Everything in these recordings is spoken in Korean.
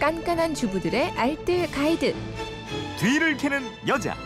깐깐한 주부들의 알뜰 가이드. 뒤를 캐는 여자.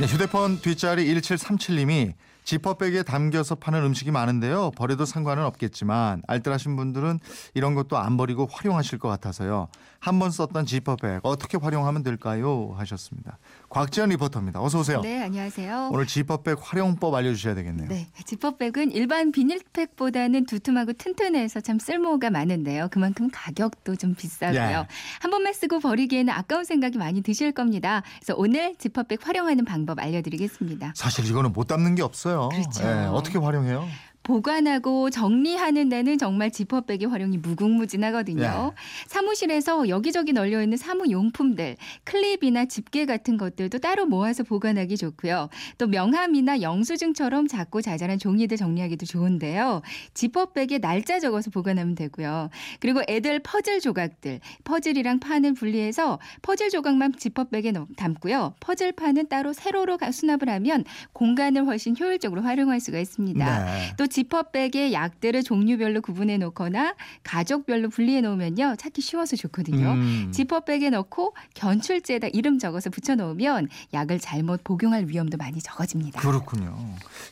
네, 휴대폰 뒷자리 1737님이 지퍼백에 담겨서 파는 음식이 많은데요. 버려도 상관은 없겠지만 알뜰하신 분들은 이런 것도 안 버리고 활용하실 것 같아서요. 한 번 썼던 지퍼백 어떻게 활용하면 될까요? 하셨습니다. 곽지연 리포터입니다. 어서 오세요. 네, 안녕하세요. 오늘 지퍼백 활용법 알려주셔야 되겠네요. 네, 지퍼백은 일반 비닐팩보다는 두툼하고 튼튼해서 참 쓸모가 많은데요. 그만큼 가격도 좀 비싸고요. 예. 한 번만 쓰고 버리기에는 아까운 생각이 많이 드실 겁니다. 그래서 오늘 지퍼백 활용하는 방법 알려드리겠습니다. 사실 이거는 못 담는 게 없어요. 그렇죠. 예, 어떻게 활용해요? 보관하고 정리하는 데는 정말 지퍼백의 활용이 무궁무진하거든요. 사무실에서 여기저기 널려 있는 사무 용품들, 클립이나 집게 같은 것들도 따로 모아서 보관하기 좋고요. 또 명함이나 영수증처럼 작고 자잘한 종이들 정리하기도 좋은데요. 지퍼백에 날짜 적어서 보관하면 되고요. 그리고 애들 퍼즐 조각들, 퍼즐이랑 판을 분리해서 퍼즐 조각만 지퍼백에 넣- 담고요. 퍼즐 판은 따로 세로로 가- 수납을 하면 공간을 훨씬 효율적으로 활용할 수가 있습니다. 네. 또 지퍼백에 약들을 종류별로 구분해 놓거나 가족별로 분리해 놓으면요 찾기 쉬워서 좋거든요. 음. 지퍼백에 넣고 견출제에다 이름 적어서 붙여 놓으면 약을 잘못 복용할 위험도 많이 적어집니다. 그렇군요.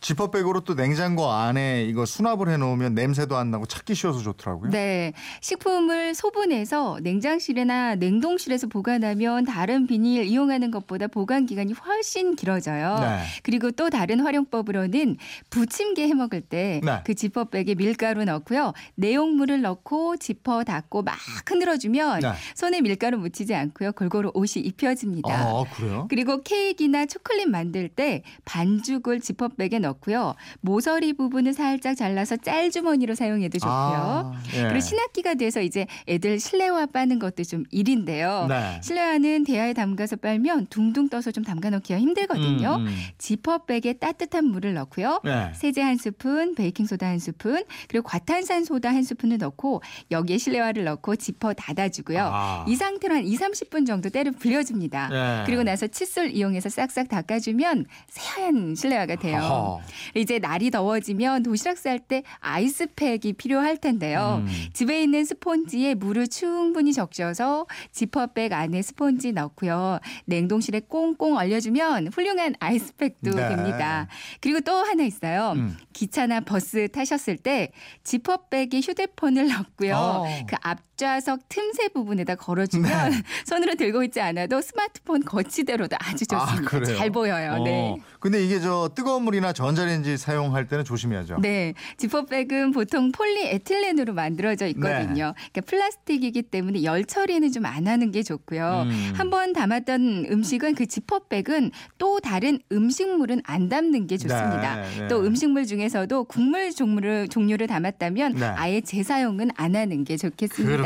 지퍼백으로 또 냉장고 안에 이거 수납을 해 놓으면 냄새도 안 나고 찾기 쉬워서 좋더라고요. 네, 식품을 소분해서 냉장실이나 냉동실에서 보관하면 다른 비닐 이용하는 것보다 보관 기간이 훨씬 길어져요. 네. 그리고 또 다른 활용법으로는 부침개 해 먹을 때그 네. 지퍼백에 밀가루 넣고요. 내용물을 넣고 지퍼 닫고 막 흔들어주면 네. 손에 밀가루 묻히지 않고요. 골고루 옷이 입혀집니다. 아, 그래요? 그리고 케이크나 초콜릿 만들 때 반죽을 지퍼백에 넣고요. 모서리 부분을 살짝 잘라서 짤주머니로 사용해도 좋고요. 아, 예. 그리고 신학기가 돼서 이제 애들 실내화 빠는 것도 좀 일인데요. 네. 실내화는 대야에 담가서 빨면 둥둥 떠서 좀 담가 놓기가 힘들거든요. 음, 음. 지퍼백에 따뜻한 물을 넣고요. 네. 세제 한 스푼, 베이킹 소다 한 스푼, 그리고 과탄산 소다 한 스푼을 넣고 여기에 실내화를 넣고 지퍼 닫아주고요. 아. 이 상태로 한 2, 30분 정도 때를 불려줍니다. 네. 그리고 나서 칫솔 이용해서 싹싹 닦아주면 새하얀 실내화가 돼요. 어허. 이제 날이 더워지면 도시락 쌀 때 아이스팩이 필요할 텐데요. 음. 집에 있는 스폰지에 물을 충분히 적셔서 지퍼백 안에 스폰지 넣고요. 냉동실에 꽁꽁 얼려주면 훌륭한 아이스팩도 네. 됩니다. 그리고 또 하나 있어요. 음. 기차나 버스 타셨을 때 지퍼백에 휴대폰을 넣고요. 어. 그 앞 좌석 틈새 부분에다 걸어주면 네. 손으로 들고 있지 않아도 스마트폰 거치대로도 아주 좋습니다. 아? 잘 보여요. 네. 어. 근데 이게 저 뜨거운 물이나 전자레인지 사용할 때는 조심해야죠. 네, 지퍼백은 보통 폴리에틸렌으로 만들어져 있거든요. 네. 그러니까 플라스틱이기 때문에 열 처리는 좀 안 하는 게 좋고요. 음. 한번 담았던 음식은 그 지퍼백은 또 다른 음식물은 안 담는 게 좋습니다. 네, 네. 또 음식물 중에서도 국물 종류를, 종류를 담았다면 네. 아예 재사용은 안 하는 게 좋겠습니다.